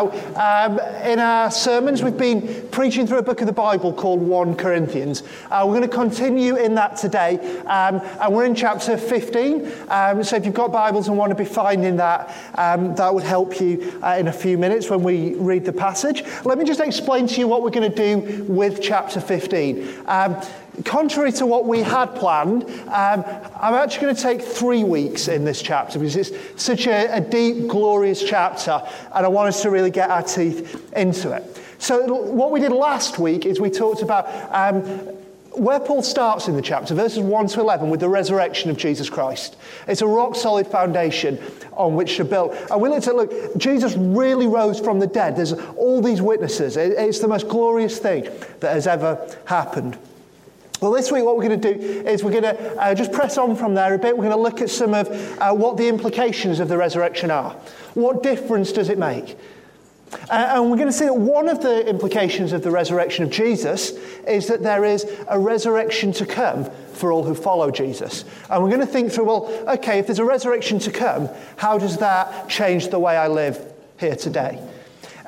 Um, in our sermons, we've been preaching through a book of the Bible called 1 Corinthians. Uh, we're going to continue in that today, um, and we're in chapter 15. Um, so if you've got Bibles and want to be finding that, um, that would help you uh, in a few minutes when we read the passage. Let me just explain to you what we're going to do with chapter 15. Contrary to what we had planned, um, I'm actually going to take three weeks in this chapter because it's such a, a, deep, glorious chapter, and I want us to really get our teeth into it. So, what we did last week is we talked about um, where Paul starts in the chapter, verses 1 to 11, with the resurrection of Jesus Christ. It's a rock solid foundation on which to build. And we looked at, look, Jesus really rose from the dead. There's all these witnesses. It's the most glorious thing that has ever happened. Well, this week, what we're going to do is we're going to uh, just press on from there a bit. We're going to look at some of uh, what the implications of the resurrection are. What difference does it make? Uh, and we're going to see that one of the implications of the resurrection of Jesus is that there is a resurrection to come for all who follow Jesus. And we're going to think through well, okay, if there's a resurrection to come, how does that change the way I live here today?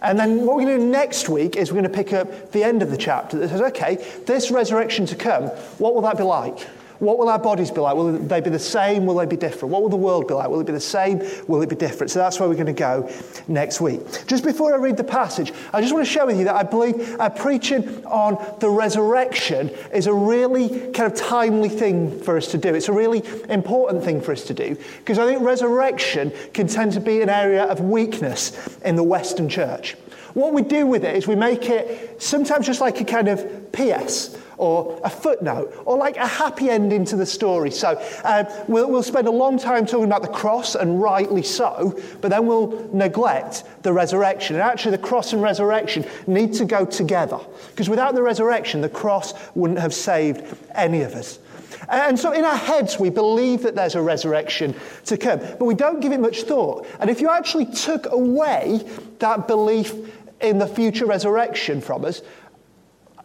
And then what we're going to do next week is we're going to pick up the end of the chapter that says, okay, this resurrection to come, what will that be like? What will our bodies be like? Will they be the same? Will they be different? What will the world be like? Will it be the same? Will it be different? So that's where we're going to go next week. Just before I read the passage, I just want to share with you that I believe uh, preaching on the resurrection is a really kind of timely thing for us to do. It's a really important thing for us to do because I think resurrection can tend to be an area of weakness in the Western church. What we do with it is we make it sometimes just like a kind of PS or a footnote or like a happy ending to the story. So uh, we'll, we'll spend a long time talking about the cross, and rightly so, but then we'll neglect the resurrection. And actually, the cross and resurrection need to go together because without the resurrection, the cross wouldn't have saved any of us. And so in our heads, we believe that there's a resurrection to come, but we don't give it much thought. And if you actually took away that belief in the future resurrection from us,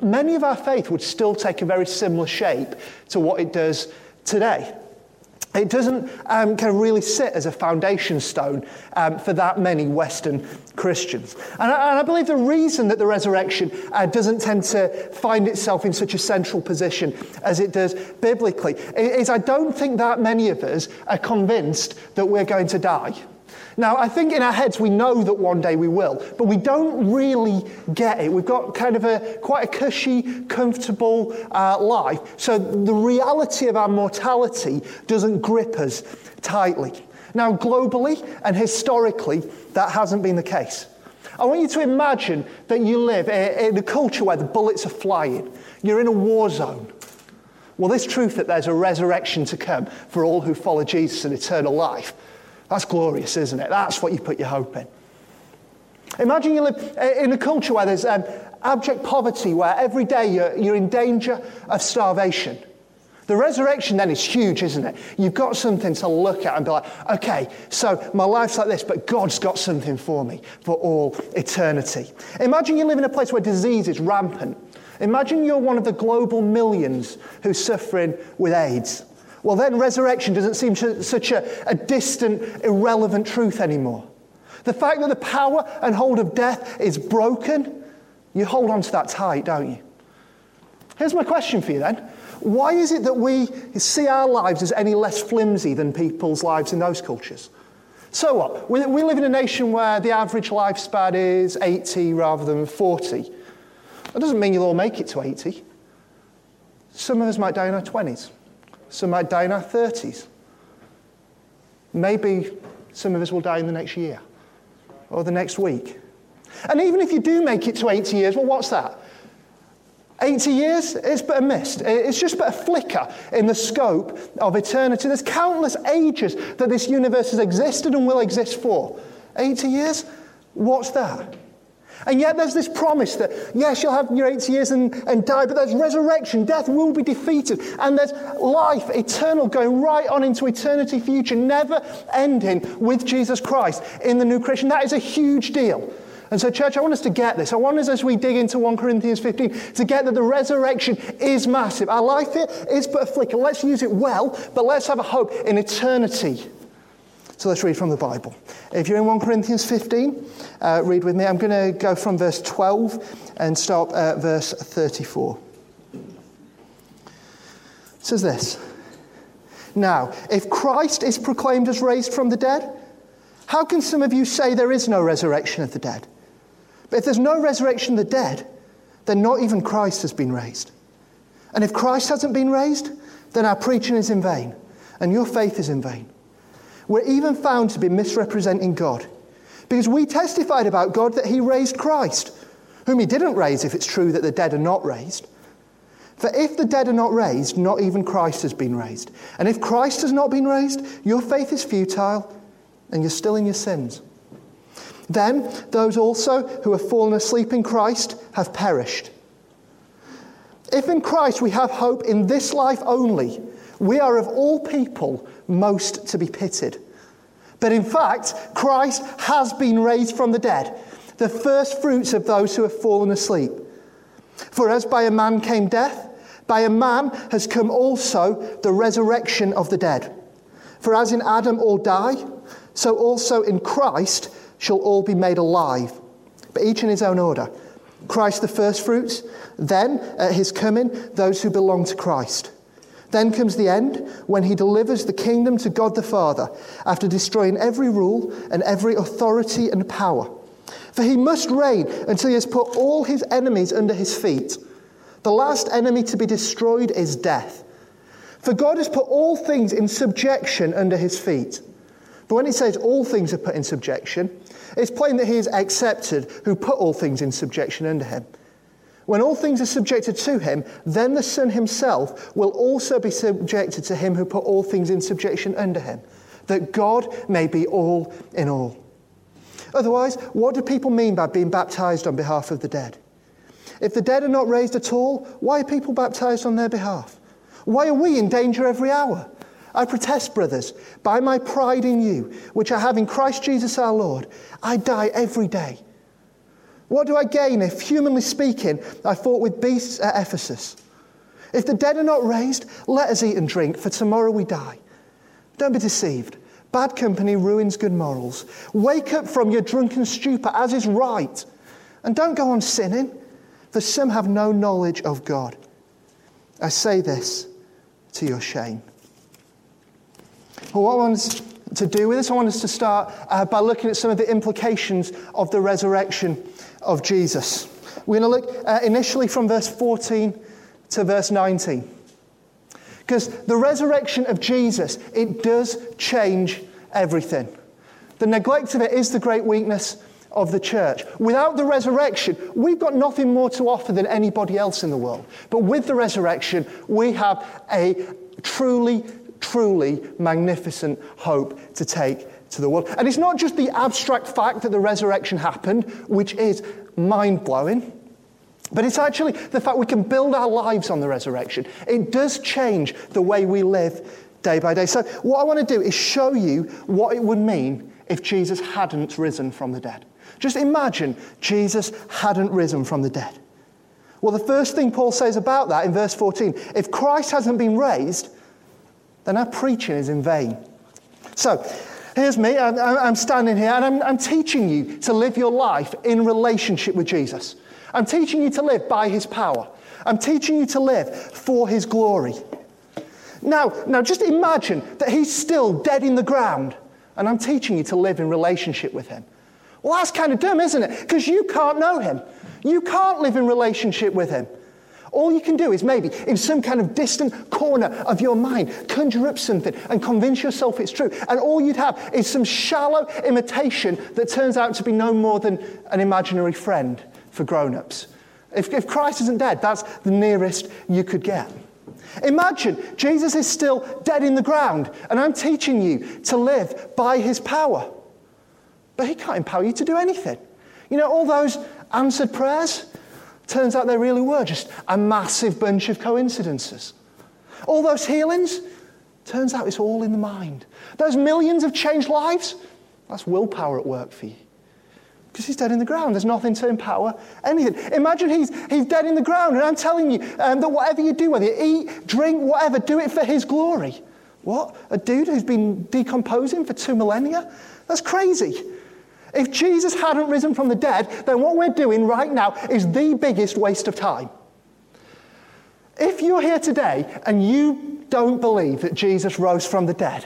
many of our faith would still take a very similar shape to what it does today. It doesn't um, kind of really sit as a foundation stone um, for that many Western Christians. And I, and I believe the reason that the resurrection uh, doesn't tend to find itself in such a central position as it does biblically is I don't think that many of us are convinced that we're going to die. Now, I think in our heads we know that one day we will, but we don't really get it. We've got kind of a quite a cushy, comfortable uh, life. So the reality of our mortality doesn't grip us tightly. Now, globally and historically, that hasn't been the case. I want you to imagine that you live in a culture where the bullets are flying. You're in a war zone. Well, this truth that there's a resurrection to come for all who follow Jesus and eternal life that's glorious, isn't it? That's what you put your hope in. Imagine you live in a culture where there's um, abject poverty, where every day you're, you're in danger of starvation. The resurrection then is huge, isn't it? You've got something to look at and be like, okay, so my life's like this, but God's got something for me for all eternity. Imagine you live in a place where disease is rampant. Imagine you're one of the global millions who's suffering with AIDS. Well, then resurrection doesn't seem such a, a distant, irrelevant truth anymore. The fact that the power and hold of death is broken, you hold on to that tight, don't you? Here's my question for you then. Why is it that we see our lives as any less flimsy than people's lives in those cultures? So what? We, we live in a nation where the average lifespan is 80 rather than 40. That doesn't mean you'll all make it to 80. Some of us might die in our 20s. Some might die in our 30s. Maybe some of us will die in the next year or the next week. And even if you do make it to 80 years, well, what's that? 80 years, it's but a mist. It's just but a flicker in the scope of eternity. There's countless ages that this universe has existed and will exist for. 80 years? What's that? And yet there's this promise that, yes, you'll have your 80 years and, and die, but there's resurrection. Death will be defeated. And there's life, eternal, going right on into eternity future, never ending with Jesus Christ in the new creation. That is a huge deal. And so, church, I want us to get this. I want us, as we dig into 1 Corinthians 15, to get that the resurrection is massive. Our life here is but a flicker. Let's use it well, but let's have a hope in eternity So let's read from the Bible. If you're in 1 Corinthians 15, uh, read with me. I'm going to go from verse 12 and stop at verse 34. It says this Now, if Christ is proclaimed as raised from the dead, how can some of you say there is no resurrection of the dead? But if there's no resurrection of the dead, then not even Christ has been raised. And if Christ hasn't been raised, then our preaching is in vain, and your faith is in vain. We're even found to be misrepresenting God, because we testified about God that He raised Christ, whom He didn't raise if it's true that the dead are not raised. For if the dead are not raised, not even Christ has been raised. And if Christ has not been raised, your faith is futile, and you're still in your sins. Then those also who have fallen asleep in Christ have perished. If in Christ we have hope in this life only, we are of all people most to be pitied. But in fact, Christ has been raised from the dead, the first fruits of those who have fallen asleep. For as by a man came death, by a man has come also the resurrection of the dead. For as in Adam all die, so also in Christ shall all be made alive, but each in his own order. Christ the firstfruits, then at his coming, those who belong to Christ. Then comes the end when he delivers the kingdom to God the Father after destroying every rule and every authority and power. For he must reign until he has put all his enemies under his feet. The last enemy to be destroyed is death. For God has put all things in subjection under his feet. But when he says all things are put in subjection, it's plain that he is accepted who put all things in subjection under him. When all things are subjected to him, then the Son himself will also be subjected to him who put all things in subjection under him, that God may be all in all. Otherwise, what do people mean by being baptized on behalf of the dead? If the dead are not raised at all, why are people baptized on their behalf? Why are we in danger every hour? I protest, brothers, by my pride in you, which I have in Christ Jesus our Lord, I die every day. What do I gain if, humanly speaking, I fought with beasts at Ephesus? If the dead are not raised, let us eat and drink, for tomorrow we die. Don't be deceived. Bad company ruins good morals. Wake up from your drunken stupor, as is right. And don't go on sinning, for some have no knowledge of God. I say this to your shame. Well, what I want to do with this, I want us to start uh, by looking at some of the implications of the resurrection of Jesus. We're going to look uh, initially from verse 14 to verse 19. Because the resurrection of Jesus, it does change everything. The neglect of it is the great weakness of the church. Without the resurrection, we've got nothing more to offer than anybody else in the world. But with the resurrection, we have a truly truly magnificent hope to take to the world. And it's not just the abstract fact that the resurrection happened, which is mind blowing. But it's actually the fact we can build our lives on the resurrection. It does change the way we live day by day. So, what I want to do is show you what it would mean if Jesus hadn't risen from the dead. Just imagine Jesus hadn't risen from the dead. Well, the first thing Paul says about that in verse 14 if Christ hasn't been raised, then our preaching is in vain. So, here's me. I'm, standing here and I'm, I'm teaching you to live your life in relationship with Jesus. I'm teaching you to live by his power. I'm teaching you to live for his glory. Now, now just imagine that he's still dead in the ground and I'm teaching you to live in relationship with him. Well, that's kind of dumb, isn't it? Because you can't know him. You can't live in relationship with him. All you can do is maybe, in some kind of distant corner of your mind, conjure up something and convince yourself it's true. And all you'd have is some shallow imitation that turns out to be no more than an imaginary friend for grown ups. If, if Christ isn't dead, that's the nearest you could get. Imagine Jesus is still dead in the ground, and I'm teaching you to live by his power. But he can't empower you to do anything. You know, all those answered prayers, Turns out they really were just a massive bunch of coincidences. All those healings, turns out it's all in the mind. Those millions of changed lives, that's willpower at work for you. Because he's dead in the ground. There's nothing to empower anything. Imagine he's, he's dead in the ground, and I'm telling you um, that whatever you do, whether you eat, drink, whatever, do it for his glory. What? A dude who's been decomposing for two millennia? That's crazy. If Jesus hadn't risen from the dead, then what we're doing right now is the biggest waste of time. If you're here today and you don't believe that Jesus rose from the dead,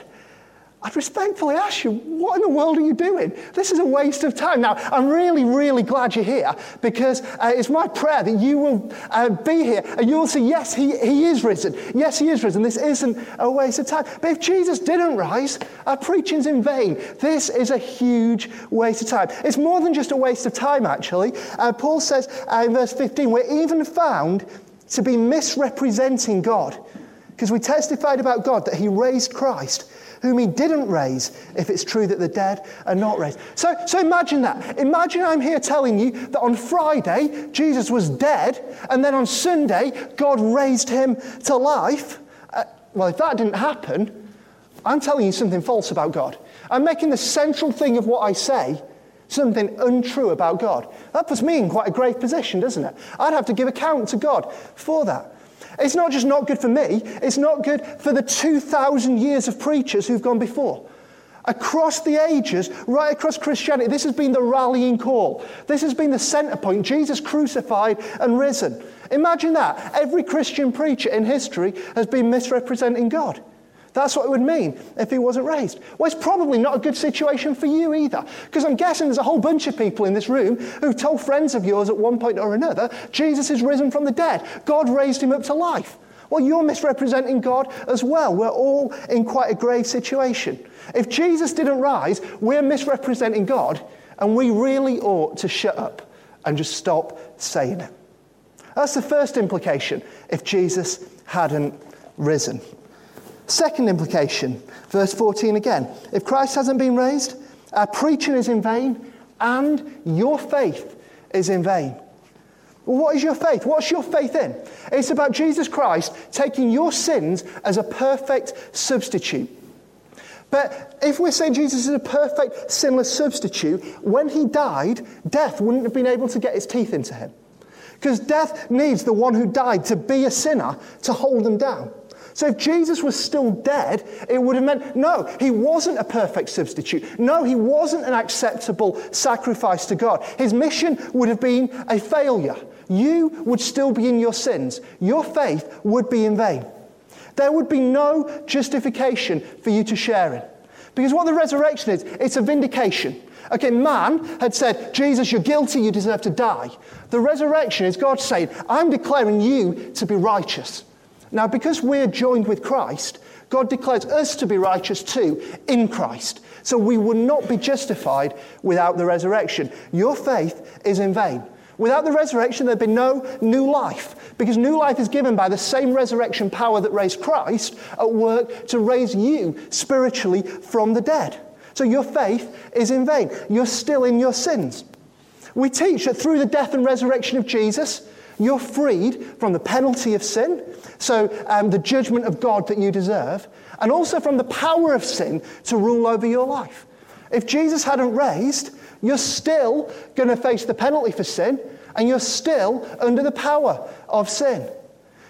I'd respectfully ask you, what in the world are you doing? This is a waste of time. Now, I'm really, really glad you're here because uh, it's my prayer that you will uh, be here and you will say, yes, he, he is risen. Yes, he is risen. This isn't a waste of time. But if Jesus didn't rise, our preaching's in vain. This is a huge waste of time. It's more than just a waste of time, actually. Uh, Paul says uh, in verse 15, we're even found to be misrepresenting God because we testified about God that he raised Christ whom he didn't raise, if it's true that the dead are not raised. So, so imagine that. Imagine I'm here telling you that on Friday, Jesus was dead, and then on Sunday, God raised him to life. Uh, well, if that didn't happen, I'm telling you something false about God. I'm making the central thing of what I say something untrue about God. That puts me in quite a grave position, doesn't it? I'd have to give account to God for that. It's not just not good for me, it's not good for the 2,000 years of preachers who've gone before. Across the ages, right across Christianity, this has been the rallying call. This has been the center point. Jesus crucified and risen. Imagine that. Every Christian preacher in history has been misrepresenting God. That's what it would mean if he wasn't raised. Well, it's probably not a good situation for you either, because I'm guessing there's a whole bunch of people in this room who've told friends of yours at one point or another, Jesus is risen from the dead. God raised him up to life. Well, you're misrepresenting God as well. We're all in quite a grave situation. If Jesus didn't rise, we're misrepresenting God, and we really ought to shut up and just stop saying it. That's the first implication if Jesus hadn't risen. Second implication, verse 14 again. If Christ hasn't been raised, our preaching is in vain and your faith is in vain. What is your faith? What's your faith in? It's about Jesus Christ taking your sins as a perfect substitute. But if we're saying Jesus is a perfect, sinless substitute, when he died, death wouldn't have been able to get its teeth into him. Because death needs the one who died to be a sinner to hold them down. So if Jesus was still dead, it would have meant no, he wasn't a perfect substitute. No, he wasn't an acceptable sacrifice to God. His mission would have been a failure. You would still be in your sins. Your faith would be in vain. There would be no justification for you to share in. Because what the resurrection is, it's a vindication. Okay, man had said, Jesus, you're guilty, you deserve to die. The resurrection is God saying, I'm declaring you to be righteous. Now, because we're joined with Christ, God declares us to be righteous too in Christ. So we would not be justified without the resurrection. Your faith is in vain. Without the resurrection, there'd be no new life, because new life is given by the same resurrection power that raised Christ at work to raise you spiritually from the dead. So your faith is in vain. You're still in your sins. We teach that through the death and resurrection of Jesus, you're freed from the penalty of sin, so um, the judgment of God that you deserve, and also from the power of sin to rule over your life. If Jesus hadn't raised, you're still going to face the penalty for sin, and you're still under the power of sin.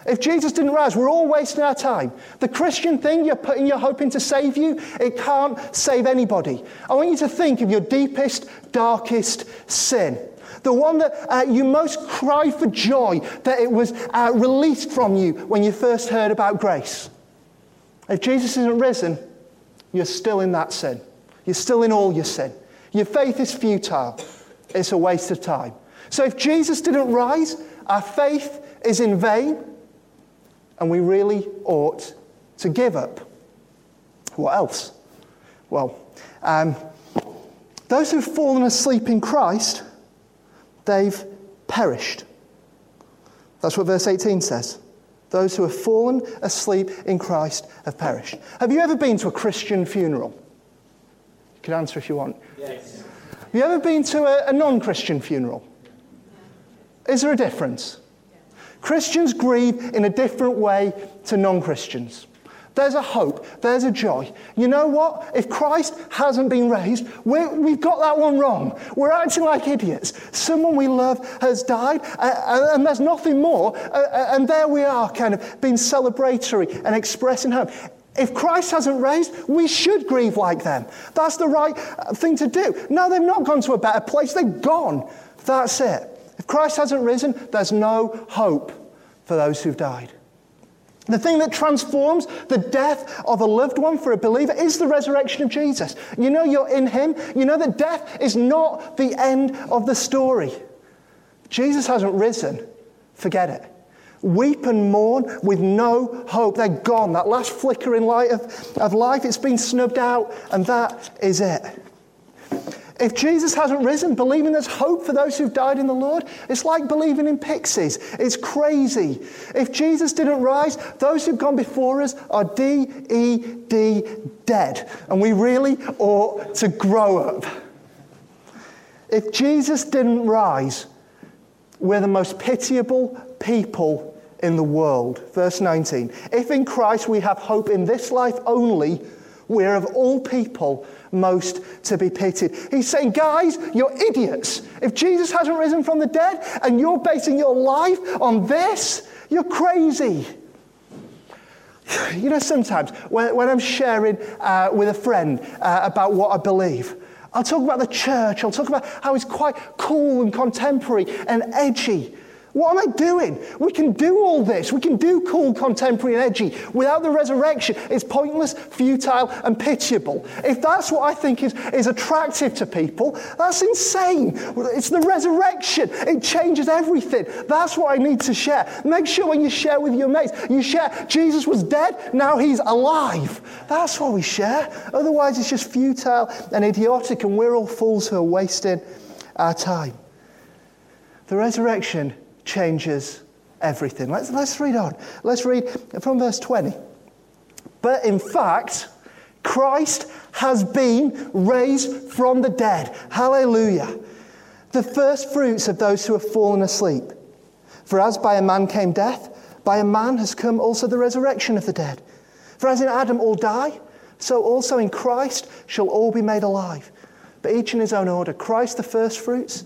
If Jesus didn't rise, we're all wasting our time. The Christian thing you're putting your hope in to save you, it can't save anybody. I want you to think of your deepest, darkest sin the one that uh, you most cry for joy that it was uh, released from you when you first heard about grace. If Jesus isn't risen, you're still in that sin. You're still in all your sin. Your faith is futile, it's a waste of time. So if Jesus didn't rise, our faith is in vain, and we really ought to give up. What else? Well, um, those who've fallen asleep in Christ they've perished. That's what verse 18 says. Those who have fallen asleep in Christ have perished. Have you ever been to a Christian funeral? You can answer if you want. Yes. Have you ever been to a, a non Christian funeral? Is there a difference? Christians grieve in a different way to non Christians. There's a hope. There's a joy. You know what? If Christ hasn't been raised, we have got that one wrong. We're acting like idiots. Someone we love has died, uh, and there's nothing more. Uh, and there we are, kind of being celebratory and expressing hope. If Christ hasn't raised, we should grieve like them. That's the right uh, thing to do. No, they've not gone to a better place, they've gone. That's it. If Christ hasn't risen, there's no hope for those who've died. The thing that transforms the death of a loved one for a believer is the resurrection of Jesus. You know you're in Him. You know that death is not the end of the story. Jesus hasn't risen. Forget it. Weep and mourn with no hope. They're gone. That last flickering light of, of life, it's been snubbed out, and that is it. If Jesus hasn't risen, believing there's hope for those who've died in the Lord, it's like believing in pixies. It's crazy. If Jesus didn't rise, those who've gone before us are D E D dead. And we really ought to grow up. If Jesus didn't rise, we're the most pitiable people in the world. Verse 19. If in Christ we have hope in this life only, we're of all people most to be pitied. He's saying, guys, you're idiots. If Jesus hasn't risen from the dead and you're basing your life on this, you're crazy. You know, sometimes when, when I'm sharing uh, with a friend uh, about what I believe, I'll talk about the church, I'll talk about how it's quite cool and contemporary and edgy. What am I doing? We can do all this. We can do cool, contemporary, and edgy. Without the resurrection, it's pointless, futile, and pitiable. If that's what I think is, is attractive to people, that's insane. It's the resurrection. It changes everything. That's what I need to share. Make sure when you share with your mates, you share Jesus was dead, now he's alive. That's what we share. Otherwise, it's just futile and idiotic, and we're all fools who are wasting our time. The resurrection changes everything. Let's, let's read on. Let's read from verse 20. But in fact, Christ has been raised from the dead. Hallelujah. The first fruits of those who have fallen asleep. For as by a man came death, by a man has come also the resurrection of the dead. For as in Adam all die, so also in Christ shall all be made alive. But each in his own order. Christ the first fruits,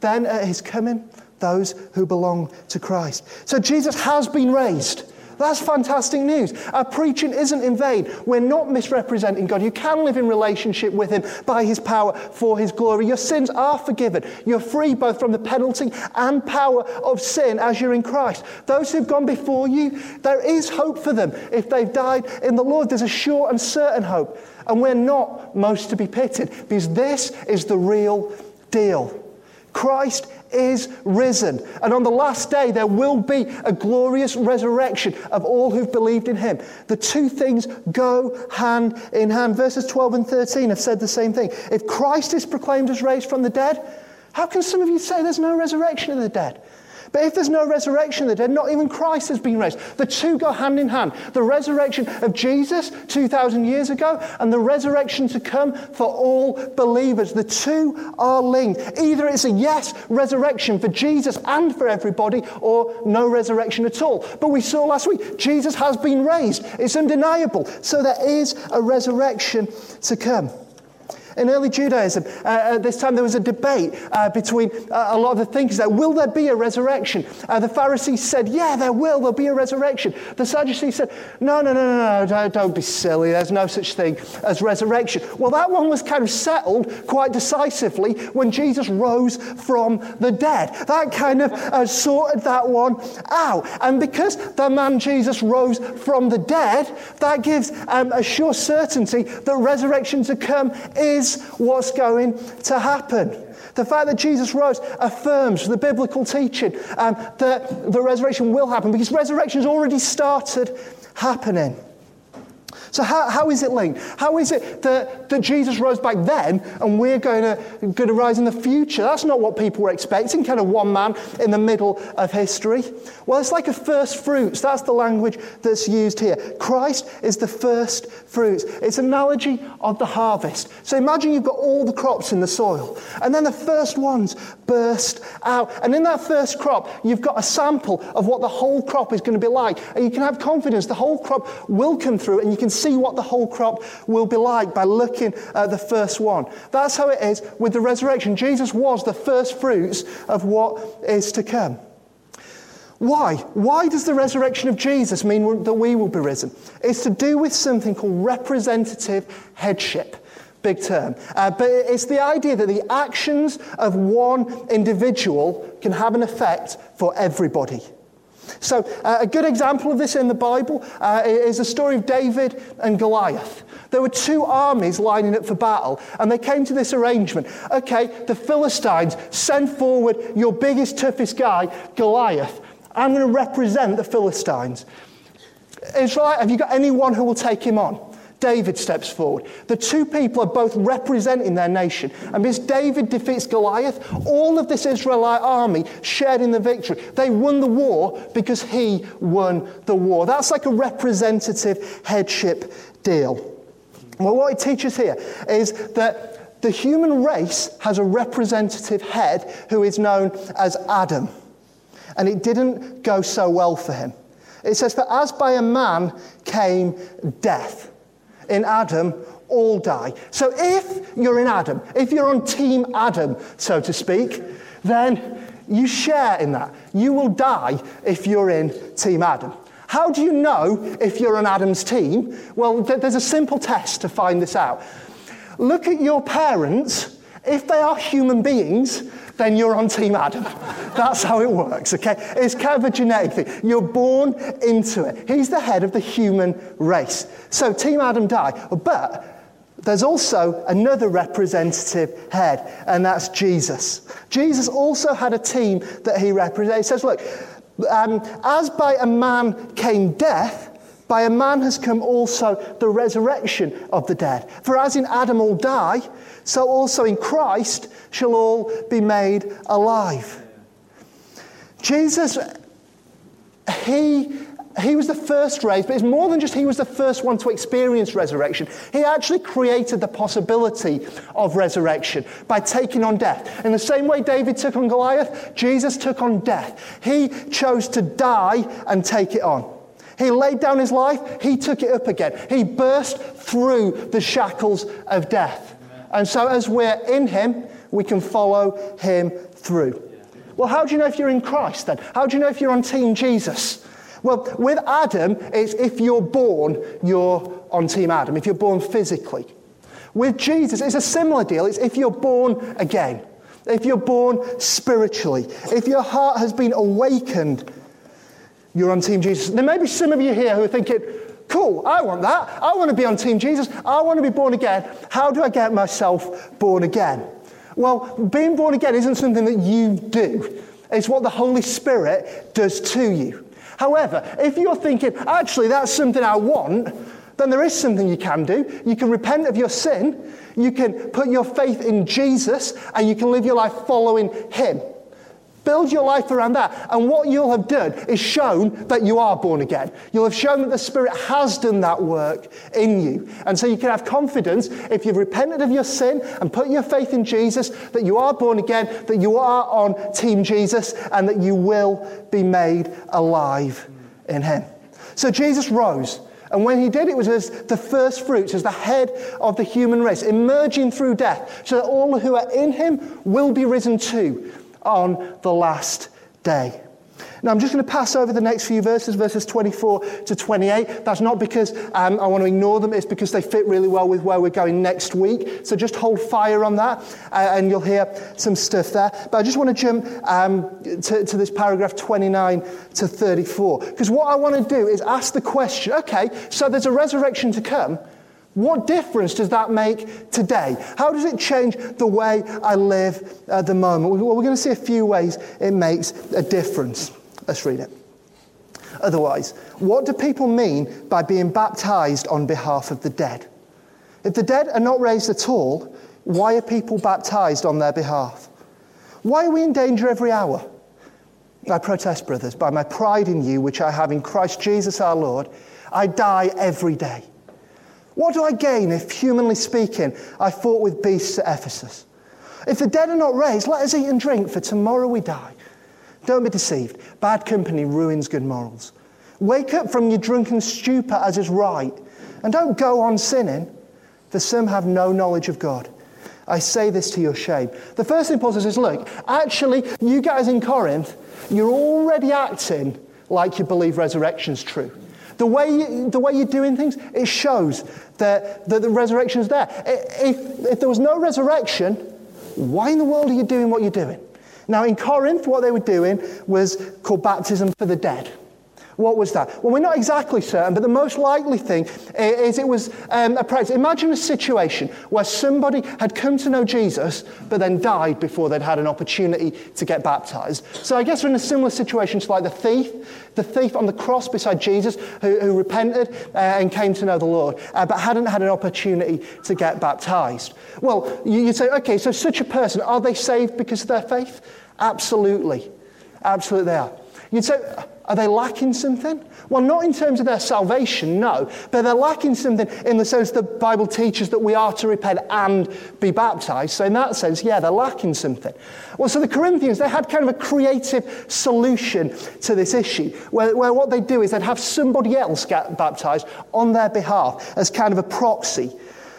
then at his coming, those who belong to Christ. So Jesus has been raised. That's fantastic news. Our preaching isn't in vain. We're not misrepresenting God. You can live in relationship with Him by His power for His glory. Your sins are forgiven. You're free both from the penalty and power of sin as you're in Christ. Those who've gone before you, there is hope for them. If they've died in the Lord, there's a sure and certain hope. And we're not most to be pitied because this is the real deal. Christ is risen. And on the last day, there will be a glorious resurrection of all who've believed in him. The two things go hand in hand. Verses 12 and 13 have said the same thing. If Christ is proclaimed as raised from the dead, how can some of you say there's no resurrection of the dead? But if there's no resurrection of the dead, not even Christ has been raised. The two go hand in hand. The resurrection of Jesus 2,000 years ago and the resurrection to come for all believers. The two are linked. Either it's a yes resurrection for Jesus and for everybody, or no resurrection at all. But we saw last week, Jesus has been raised. It's undeniable. So there is a resurrection to come. In early Judaism, uh, at this time there was a debate uh, between uh, a lot of the thinkers that will there be a resurrection? Uh, the Pharisees said, yeah, there will, there'll be a resurrection. The Sadducees said, no, no, no, no, no, don't, don't be silly, there's no such thing as resurrection. Well, that one was kind of settled quite decisively when Jesus rose from the dead. That kind of uh, sorted that one out. And because the man Jesus rose from the dead, that gives um, a sure certainty that resurrection to come is is what's going to happen. The fact that Jesus rose affirms the biblical teaching um, that the resurrection will happen because resurrection has already started happening. So, how, how is it linked? How is it that, that Jesus rose back then and we're going to, going to rise in the future? That's not what people were expecting, kind of one man in the middle of history. Well, it's like a first fruits. That's the language that's used here. Christ is the first fruits. It's an analogy of the harvest. So, imagine you've got all the crops in the soil, and then the first ones burst out. And in that first crop, you've got a sample of what the whole crop is going to be like. And you can have confidence the whole crop will come through, and you can see what the whole crop will be like by looking at the first one. That's how it is with the resurrection. Jesus was the first fruits of what is to come. Why? Why does the resurrection of Jesus mean that we will be risen? It's to do with something called representative headship. Big term. Uh, but it's the idea that the actions of one individual can have an effect for everybody. So, uh, a good example of this in the Bible uh, is the story of David and Goliath. There were two armies lining up for battle, and they came to this arrangement. Okay, the Philistines, send forward your biggest, toughest guy, Goliath. I'm going to represent the Philistines. Israel, have you got anyone who will take him on? David steps forward. The two people are both representing their nation. And as David defeats Goliath, all of this Israelite army shared in the victory. They won the war because he won the war. That's like a representative headship deal. Well, what it teaches here is that the human race has a representative head who is known as Adam. And it didn't go so well for him. It says, that as by a man came death in Adam all die. So if you're in Adam, if you're on Team Adam, so to speak, then you share in that. You will die if you're in Team Adam. How do you know if you're on Adam's team? Well, there's a simple test to find this out. Look at your parents. If they are human beings, then you're on Team Adam. That's how it works, okay? It's kind of a genetic thing. You're born into it. He's the head of the human race. So Team Adam die. But there's also another representative head, and that's Jesus. Jesus also had a team that he represented. He says, Look, um, as by a man came death, by a man has come also the resurrection of the dead. For as in Adam all die, so also in Christ shall all be made alive. Jesus, he, he was the first raised, but it's more than just he was the first one to experience resurrection. He actually created the possibility of resurrection by taking on death. In the same way David took on Goliath, Jesus took on death. He chose to die and take it on. He laid down his life, he took it up again. He burst through the shackles of death. And so, as we're in him, we can follow him through. Well, how do you know if you're in Christ then? How do you know if you're on Team Jesus? Well, with Adam, it's if you're born, you're on Team Adam, if you're born physically. With Jesus, it's a similar deal. It's if you're born again, if you're born spiritually, if your heart has been awakened you're on Team Jesus. There may be some of you here who are thinking, cool, I want that. I want to be on Team Jesus. I want to be born again. How do I get myself born again? Well, being born again isn't something that you do, it's what the Holy Spirit does to you. However, if you're thinking, actually, that's something I want, then there is something you can do. You can repent of your sin, you can put your faith in Jesus, and you can live your life following Him. Build your life around that. And what you'll have done is shown that you are born again. You'll have shown that the Spirit has done that work in you. And so you can have confidence if you've repented of your sin and put your faith in Jesus that you are born again, that you are on Team Jesus, and that you will be made alive in Him. So Jesus rose. And when he did, it was as the first fruits, as the head of the human race, emerging through death, so that all who are in him will be risen too on the last day. Now, I'm just going to pass over the next few verses, verses 24 to 28. That's not because um, I want to ignore them, it's because they fit really well with where we're going next week. So just hold fire on that, uh, and you'll hear some stuff there. But I just want to jump um, to, to this paragraph 29 to 34. Because what I want to do is ask the question okay, so there's a resurrection to come. What difference does that make today? How does it change the way I live at the moment? Well, we're going to see a few ways it makes a difference. Let's read it. Otherwise, what do people mean by being baptized on behalf of the dead? If the dead are not raised at all, why are people baptized on their behalf? Why are we in danger every hour? I protest, brothers, by my pride in you, which I have in Christ Jesus our Lord, I die every day. What do I gain if, humanly speaking, I fought with beasts at Ephesus? If the dead are not raised, let us eat and drink, for tomorrow we die. Don't be deceived. Bad company ruins good morals. Wake up from your drunken stupor as is right, and don't go on sinning, for some have no knowledge of God. I say this to your shame. The first thing Paul says is look, actually, you guys in Corinth, you're already acting like you believe resurrection's true. The way, you, the way you're doing things, it shows that, that the is there. If, if there was no resurrection, why in the world are you doing what you're doing? Now, in Corinth, what they were doing was called baptism for the dead. What was that? Well, we're not exactly certain, but the most likely thing is it was um, a practice. Imagine a situation where somebody had come to know Jesus, but then died before they'd had an opportunity to get baptized. So I guess we're in a similar situation to like the thief, the thief on the cross beside Jesus who, who repented uh, and came to know the Lord, uh, but hadn't had an opportunity to get baptized. Well, you, you'd say, okay, so such a person, are they saved because of their faith? Absolutely. Absolutely they are. You'd say, are they lacking something? Well, not in terms of their salvation, no, but they're lacking something in the sense the Bible teaches that we are to repent and be baptized. So, in that sense, yeah, they're lacking something. Well, so the Corinthians, they had kind of a creative solution to this issue, where, where what they'd do is they'd have somebody else get baptized on their behalf as kind of a proxy.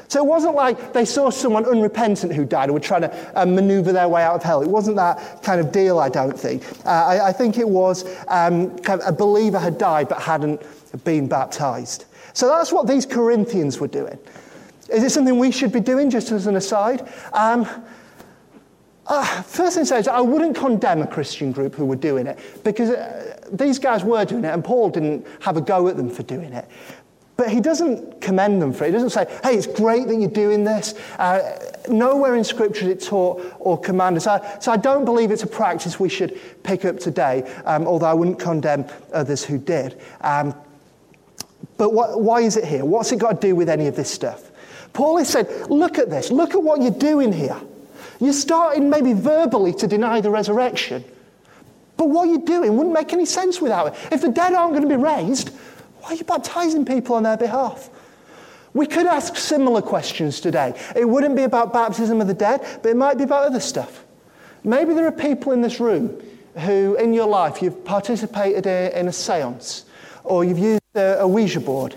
So it wasn't like they saw someone unrepentant who died and were trying to uh, maneuver their way out of hell. It wasn't that kind of deal, I don't think. Uh, I, I, think it was um, kind of a believer had died but hadn't been baptized. So that's what these Corinthians were doing. Is it something we should be doing, just as an aside? Um, uh, first thing says, I wouldn't condemn a Christian group who were doing it because uh, these guys were doing it and Paul didn't have a go at them for doing it. But he doesn't commend them for it. He doesn't say, hey, it's great that you're doing this. Uh, nowhere in Scripture is it taught or commanded. So, so I don't believe it's a practice we should pick up today, um, although I wouldn't condemn others who did. Um, but what, why is it here? What's it got to do with any of this stuff? Paul has said, look at this. Look at what you're doing here. You're starting maybe verbally to deny the resurrection. But what you're doing wouldn't make any sense without it. If the dead aren't going to be raised, why are you baptizing people on their behalf? We could ask similar questions today. It wouldn't be about baptism of the dead, but it might be about other stuff. Maybe there are people in this room who, in your life, you've participated in a seance or you've used a, Ouija board.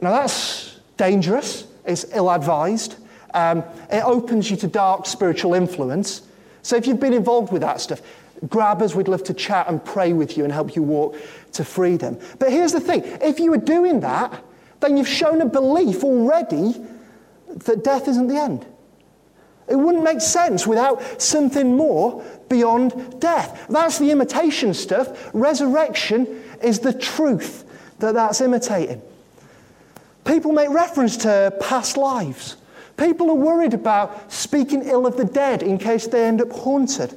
Now, that's dangerous, it's ill advised, um, it opens you to dark spiritual influence. So, if you've been involved with that stuff, grab us, we'd love to chat and pray with you and help you walk to freedom. But here's the thing if you were doing that, then you've shown a belief already that death isn't the end. It wouldn't make sense without something more beyond death. That's the imitation stuff. Resurrection is the truth that that's imitating. People make reference to past lives. People are worried about speaking ill of the dead in case they end up haunted.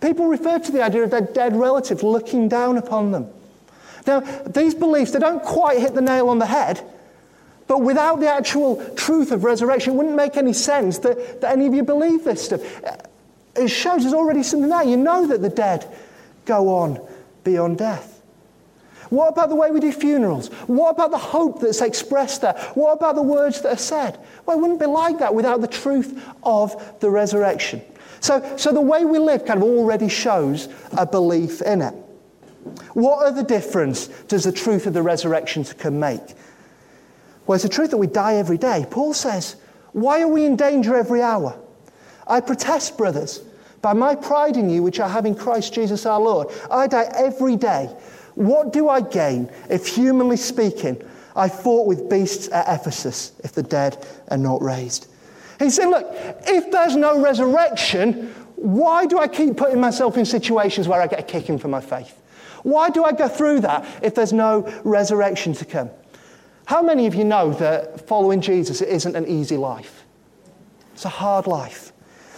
People refer to the idea of their dead relative looking down upon them. Now, these beliefs, they don't quite hit the nail on the head, but without the actual truth of resurrection, it wouldn't make any sense that, that any of you believe this stuff. It shows there's already something there. You know that the dead go on beyond death. What about the way we do funerals? What about the hope that's expressed there? What about the words that are said? Well, it wouldn't be like that without the truth of the resurrection. So, so the way we live kind of already shows a belief in it. What other difference does the truth of the resurrection can make? Well, it's the truth that we die every day. Paul says, Why are we in danger every hour? I protest, brothers, by my pride in you, which I have in Christ Jesus our Lord. I die every day. What do I gain if, humanly speaking, I fought with beasts at Ephesus if the dead are not raised? He's saying, Look, if there's no resurrection, why do I keep putting myself in situations where I get a kicking for my faith? Why do I go through that if there's no resurrection to come? How many of you know that following Jesus isn't an easy life? It's a hard life.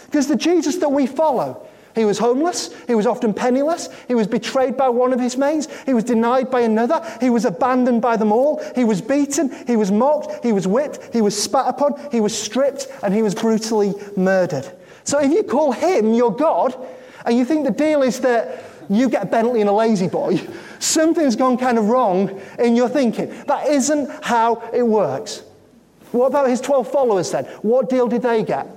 Because the Jesus that we follow, he was homeless, he was often penniless, he was betrayed by one of his mates, he was denied by another, he was abandoned by them all, he was beaten, he was mocked, he was whipped, he was spat upon, he was stripped, and he was brutally murdered. So if you call him your God, and you think the deal is that you get a Bentley and a La-Z-Boy, something's gone kind of wrong in your thinking. That isn't how it works. What about his 12 followers then? What deal did they get?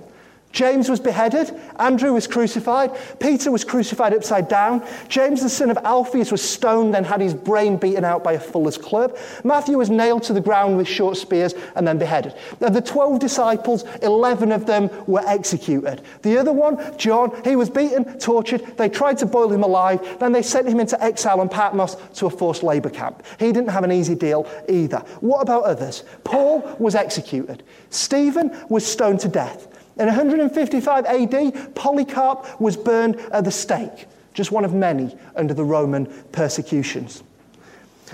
James was beheaded. Andrew was crucified. Peter was crucified upside down. James, the son of Alphaeus, was stoned, then had his brain beaten out by a fuller's club. Matthew was nailed to the ground with short spears and then beheaded. Of the 12 disciples, 11 of them were executed. The other one, John, he was beaten, tortured. They tried to boil him alive. Then they sent him into exile on Patmos to a forced labor camp. He didn't have an easy deal either. What about others? Paul was executed. Stephen was stoned to death. In 155 AD, Polycarp was burned at the stake, just one of many under the Roman persecutions.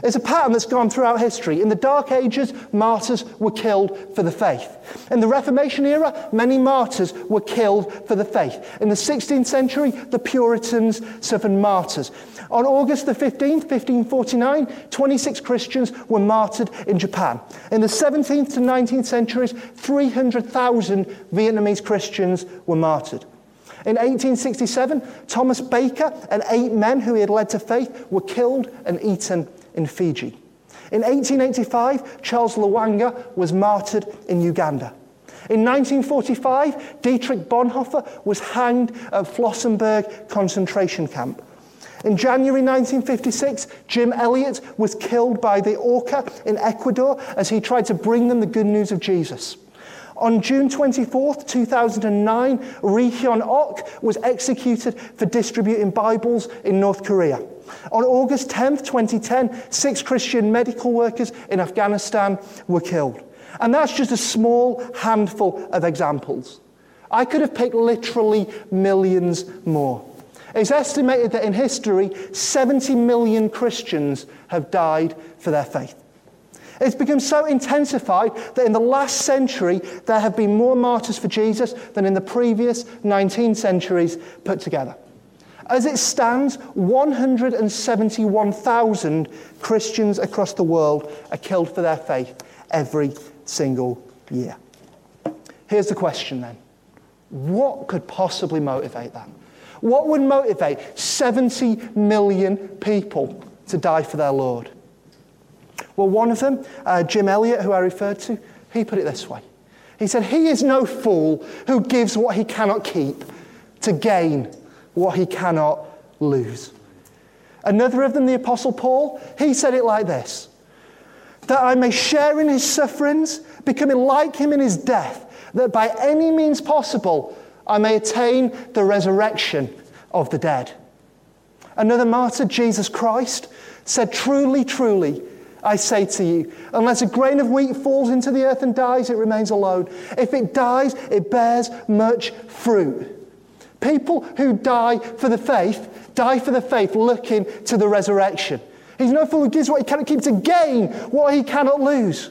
It's a pattern that's gone throughout history. In the Dark Ages, martyrs were killed for the faith. In the Reformation era, many martyrs were killed for the faith. In the 16th century, the Puritans suffered martyrs. On August the 15th, 1549, 26 Christians were martyred in Japan. In the 17th to 19th centuries, 300,000 Vietnamese Christians were martyred. In 1867, Thomas Baker and eight men who he had led to faith were killed and eaten in Fiji. In 1885, Charles Lwanga was martyred in Uganda. In 1945, Dietrich Bonhoeffer was hanged at Flossenburg concentration camp. In January 1956, Jim Elliot was killed by the Auca in Ecuador as he tried to bring them the good news of Jesus. On June 24, 2009, Ri Hyun Ok was executed for distributing Bibles in North Korea. On August 10, 2010, six Christian medical workers in Afghanistan were killed. And that's just a small handful of examples. I could have picked literally millions more. It's estimated that in history, 70 million Christians have died for their faith. It's become so intensified that in the last century, there have been more martyrs for Jesus than in the previous 19 centuries put together. As it stands, 171,000 Christians across the world are killed for their faith every single year. Here's the question then what could possibly motivate that? What would motivate 70 million people to die for their Lord? Well, one of them, uh, Jim Elliot, who I referred to, he put it this way. He said, He is no fool who gives what he cannot keep to gain what he cannot lose. Another of them, the Apostle Paul, he said it like this that I may share in his sufferings, becoming like him in his death, that by any means possible I may attain the resurrection of the dead. Another martyr, Jesus Christ, said, Truly, truly, I say to you, unless a grain of wheat falls into the earth and dies, it remains alone. If it dies, it bears much fruit. People who die for the faith, die for the faith looking to the resurrection. He's no fool who gives what he cannot keep to gain what he cannot lose.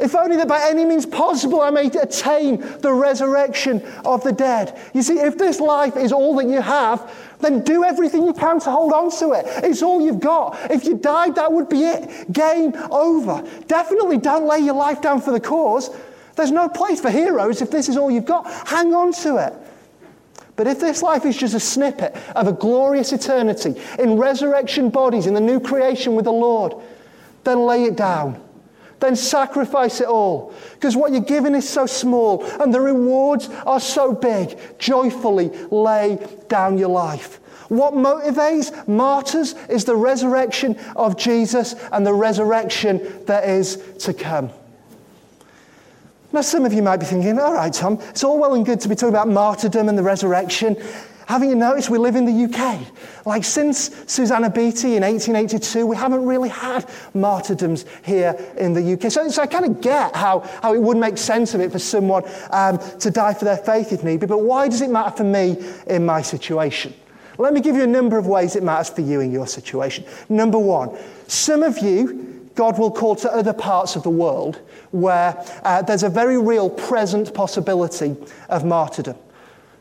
If only that by any means possible I may attain the resurrection of the dead. You see, if this life is all that you have, then do everything you can to hold on to it. It's all you've got. If you died, that would be it. Game over. Definitely don't lay your life down for the cause. There's no place for heroes if this is all you've got. Hang on to it. But if this life is just a snippet of a glorious eternity in resurrection bodies, in the new creation with the Lord, then lay it down then sacrifice it all. Because what you're given is so small and the rewards are so big. Joyfully lay down your life. What motivates martyrs is the resurrection of Jesus and the resurrection that is to come. Now, some of you might be thinking, all right, Tom, it's all well and good to be talking about martyrdom and the resurrection. Haven't you noticed we live in the UK? Like since Susanna Beattie in 1882, we haven't really had martyrdoms here in the UK. So, so I kind of get how, how it would make sense of it for someone um, to die for their faith if need be. But why does it matter for me in my situation? Let me give you a number of ways it matters for you in your situation. Number one, some of you, God will call to other parts of the world where uh, there's a very real present possibility of martyrdom.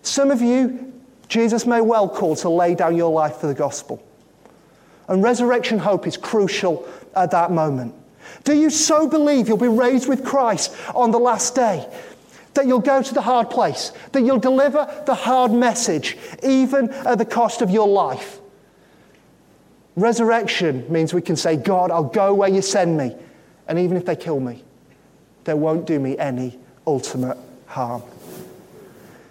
Some of you, Jesus may well call to lay down your life for the gospel. And resurrection hope is crucial at that moment. Do you so believe you'll be raised with Christ on the last day? That you'll go to the hard place, that you'll deliver the hard message, even at the cost of your life. Resurrection means we can say, God, I'll go where you send me. And even if they kill me, they won't do me any ultimate harm.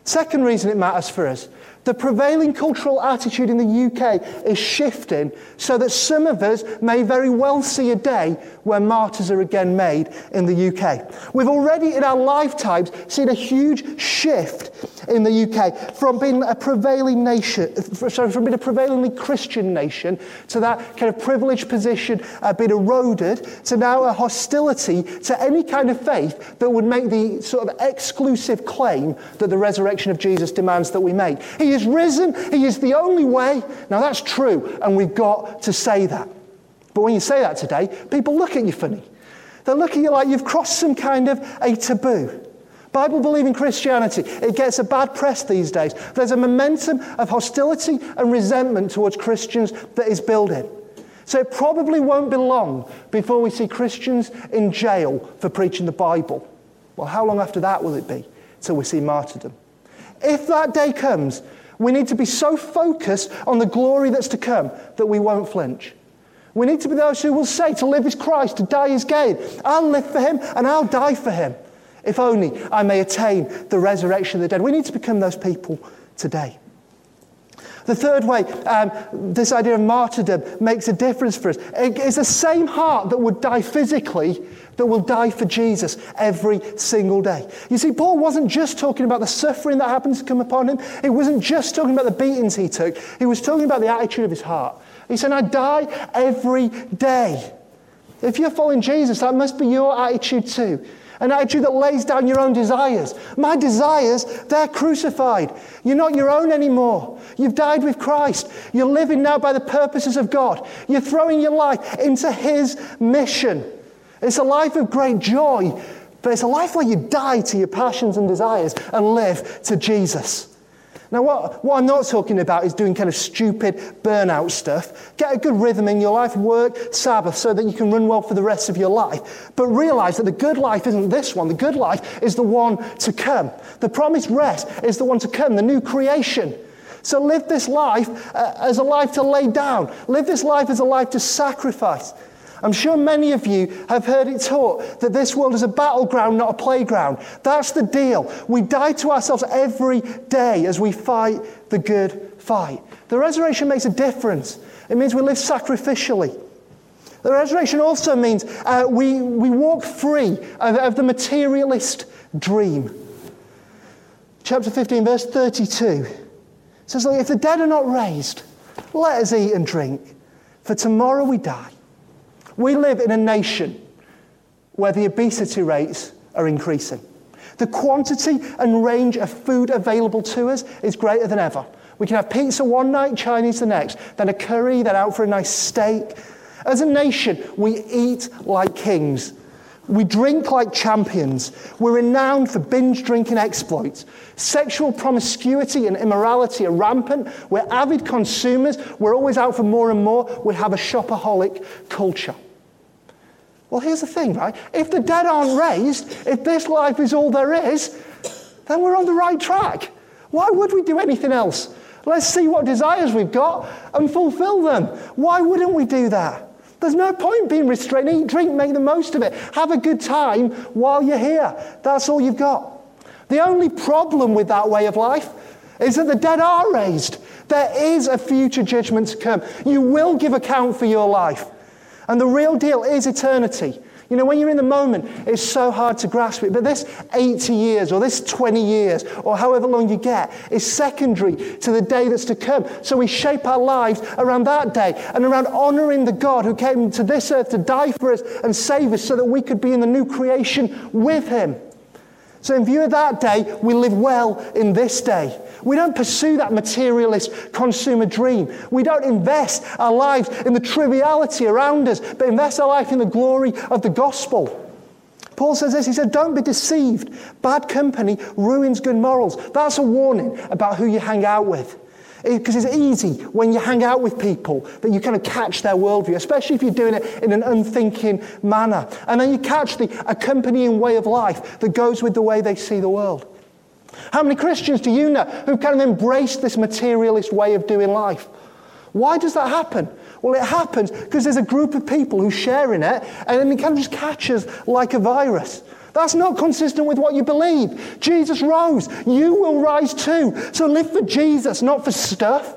Second reason it matters for us the prevailing cultural attitude in the UK is shifting so that some of us may very well see a day where martyrs are again made in the UK. We've already in our lifetimes seen a huge shift in the UK from being a prevailing nation, sorry, from being a prevailingly Christian nation to that kind of privileged position uh, being eroded to now a hostility to any kind of faith that would make the sort of exclusive claim that the resurrection of Jesus demands that we make. He is risen. He is the only way. Now, that's true, and we've got to say that. But when you say that today, people look at you funny. They look at you like you've crossed some kind of a taboo. Bible believing Christianity, it gets a bad press these days. There's a momentum of hostility and resentment towards Christians that is building. So it probably won't be long before we see Christians in jail for preaching the Bible. Well, how long after that will it be till we see martyrdom? If that day comes, we need to be so focused on the glory that's to come that we won't flinch. We need to be those who will say, to live is Christ, to die is gain. I'll live for him and I'll die for him, if only I may attain the resurrection of the dead. We need to become those people today. The third way um, this idea of martyrdom makes a difference for us it's the same heart that would die physically that will die for Jesus every single day. You see, Paul wasn't just talking about the suffering that happens to come upon him, he wasn't just talking about the beatings he took, he was talking about the attitude of his heart. He said, I die every day. If you're following Jesus, that must be your attitude too. An attitude that lays down your own desires. My desires, they're crucified. You're not your own anymore. You've died with Christ. You're living now by the purposes of God. You're throwing your life into His mission. It's a life of great joy, but it's a life where you die to your passions and desires and live to Jesus. Now, what, what I'm not talking about is doing kind of stupid burnout stuff. Get a good rhythm in your life, work, Sabbath, so that you can run well for the rest of your life. But realize that the good life isn't this one. The good life is the one to come. The promised rest is the one to come, the new creation. So live this life uh, as a life to lay down. Live this life as a life to sacrifice. I'm sure many of you have heard it taught that this world is a battleground, not a playground. That's the deal. We die to ourselves every day as we fight the good fight. The resurrection makes a difference. It means we live sacrificially. The resurrection also means uh, we, we walk free of, of the materialist dream. Chapter 15, verse 32 says, If the dead are not raised, let us eat and drink, for tomorrow we die. We live in a nation where the obesity rates are increasing. The quantity and range of food available to us is greater than ever. We can have pizza one night, Chinese the next, then a curry, then out for a nice steak. As a nation, we eat like kings. We drink like champions. We're renowned for binge drinking exploits. Sexual promiscuity and immorality are rampant. We're avid consumers. We're always out for more and more. We have a shopaholic culture. Well, here's the thing, right? If the dead aren't raised, if this life is all there is, then we're on the right track. Why would we do anything else? Let's see what desires we've got and fulfill them. Why wouldn't we do that? There's no point being restrained. Eat, drink, make the most of it. Have a good time while you're here. That's all you've got. The only problem with that way of life is that the dead are raised. There is a future judgment to come. You will give account for your life. And the real deal is eternity. You know, when you're in the moment, it's so hard to grasp it. But this 80 years or this 20 years or however long you get is secondary to the day that's to come. So we shape our lives around that day and around honoring the God who came to this earth to die for us and save us so that we could be in the new creation with him. So, in view of that day, we live well in this day. We don't pursue that materialist consumer dream. We don't invest our lives in the triviality around us, but invest our life in the glory of the gospel. Paul says this, he said, Don't be deceived. Bad company ruins good morals. That's a warning about who you hang out with. Because it's easy when you hang out with people that you kind of catch their worldview, especially if you're doing it in an unthinking manner. And then you catch the accompanying way of life that goes with the way they see the world. How many Christians do you know who've kind of embraced this materialist way of doing life? Why does that happen? Well, it happens because there's a group of people who share in it and then it kind of just catches like a virus. That's not consistent with what you believe. Jesus rose. You will rise too. So live for Jesus, not for stuff.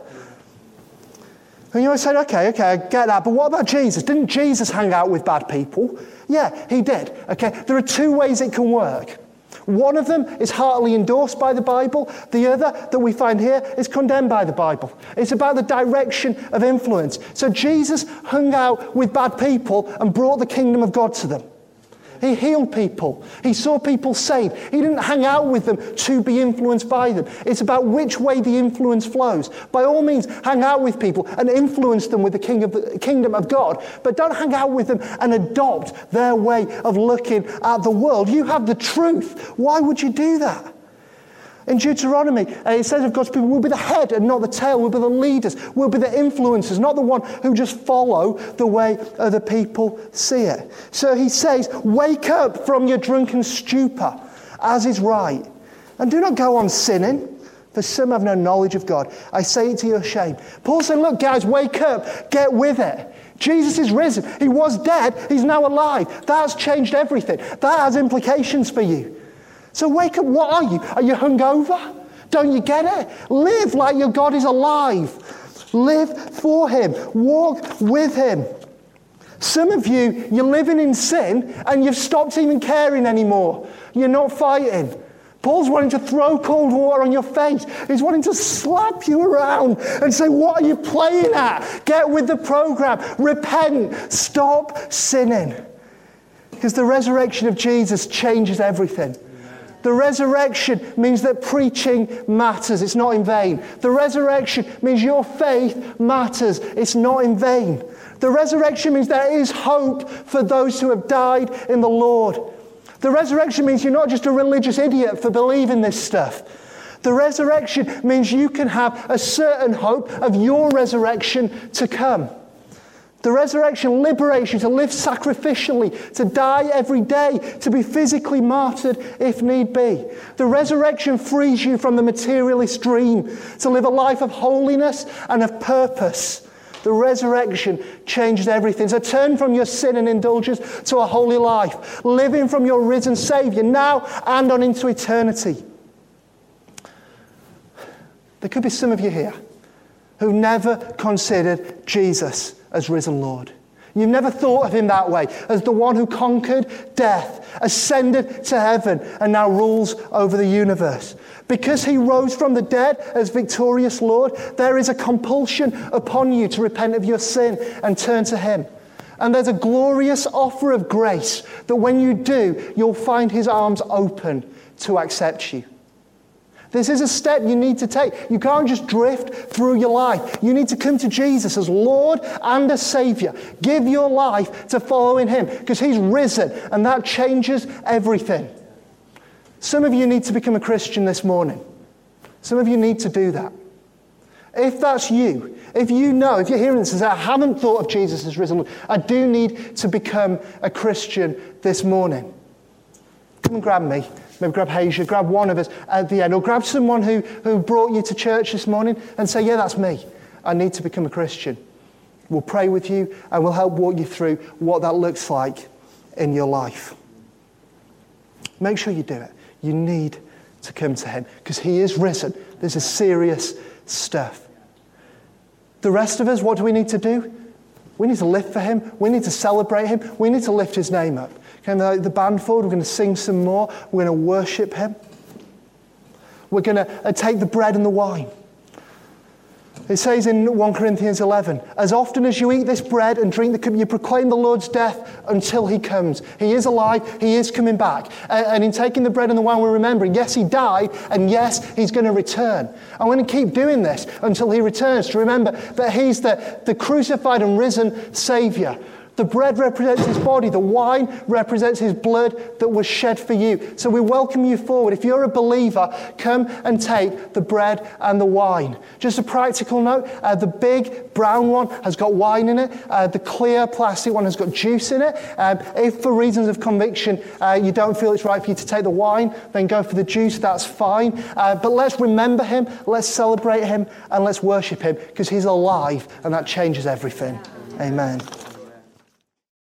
And you might say, okay, okay, I get that, but what about Jesus? Didn't Jesus hang out with bad people? Yeah, he did. Okay, there are two ways it can work. One of them is heartily endorsed by the Bible. The other that we find here is condemned by the Bible. It's about the direction of influence. So Jesus hung out with bad people and brought the kingdom of God to them. He healed people. He saw people saved. He didn't hang out with them to be influenced by them. It's about which way the influence flows. By all means, hang out with people and influence them with the, king of the kingdom of God, but don't hang out with them and adopt their way of looking at the world. You have the truth. Why would you do that? In Deuteronomy, uh, it says of God's people, we'll be the head and not the tail. We'll be the leaders. We'll be the influencers, not the one who just follow the way other people see it. So he says, wake up from your drunken stupor, as is right. And do not go on sinning, for some have no knowledge of God. I say it to your shame. Paul said, look, guys, wake up. Get with it. Jesus is risen. He was dead. He's now alive. That has changed everything. That has implications for you. So wake up. What are you? Are you hungover? Don't you get it? Live like your God is alive. Live for Him. Walk with Him. Some of you, you're living in sin and you've stopped even caring anymore. You're not fighting. Paul's wanting to throw cold water on your face. He's wanting to slap you around and say, What are you playing at? Get with the program. Repent. Stop sinning. Because the resurrection of Jesus changes everything. The resurrection means that preaching matters, it's not in vain. The resurrection means your faith matters, it's not in vain. The resurrection means there is hope for those who have died in the Lord. The resurrection means you're not just a religious idiot for believing this stuff. The resurrection means you can have a certain hope of your resurrection to come. The resurrection liberates you to live sacrificially, to die every day, to be physically martyred if need be. The resurrection frees you from the materialist dream, to live a life of holiness and of purpose. The resurrection changes everything. So turn from your sin and indulgence to a holy life, living from your risen Savior now and on into eternity. There could be some of you here who never considered Jesus as risen Lord. You've never thought of him that way, as the one who conquered death, ascended to heaven, and now rules over the universe. Because he rose from the dead as victorious Lord, there is a compulsion upon you to repent of your sin and turn to him. And there's a glorious offer of grace that when you do, you'll find his arms open to accept you. This is a step you need to take. You can't just drift through your life. You need to come to Jesus as Lord and as Savior. Give your life to following Him because He's risen and that changes everything. Some of you need to become a Christian this morning. Some of you need to do that. If that's you, if you know, if you're hearing this and say, I haven't thought of Jesus as risen, I do need to become a Christian this morning. Come and grab me. Maybe grab Hasia, grab one of us at the end, or grab someone who, who brought you to church this morning and say, Yeah, that's me. I need to become a Christian. We'll pray with you and we'll help walk you through what that looks like in your life. Make sure you do it. You need to come to Him because He is risen. This is serious stuff. The rest of us, what do we need to do? We need to live for Him. We need to celebrate Him. We need to lift His name up. Can the band forward? We're going to sing some more. We're going to worship Him. We're going to uh, take the bread and the wine. It says in 1 Corinthians 11, as often as you eat this bread and drink the cup, you proclaim the Lord's death until he comes. He is alive, he is coming back. And in taking the bread and the wine, we're remembering, yes, he died, and yes, he's going to return. I'm going to keep doing this until he returns to remember that he's the, the crucified and risen Savior the bread represents his body, the wine represents his blood that was shed for you. So we welcome you forward. If you're a believer, come and take the bread and the wine. Just a practical note uh, the big brown one has got wine in it, uh, the clear plastic one has got juice in it. Um, if for reasons of conviction uh, you don't feel it's right for you to take the wine, then go for the juice, that's fine. Uh, but let's remember him, let's celebrate him, and let's worship him because he's alive and that changes everything. Amen.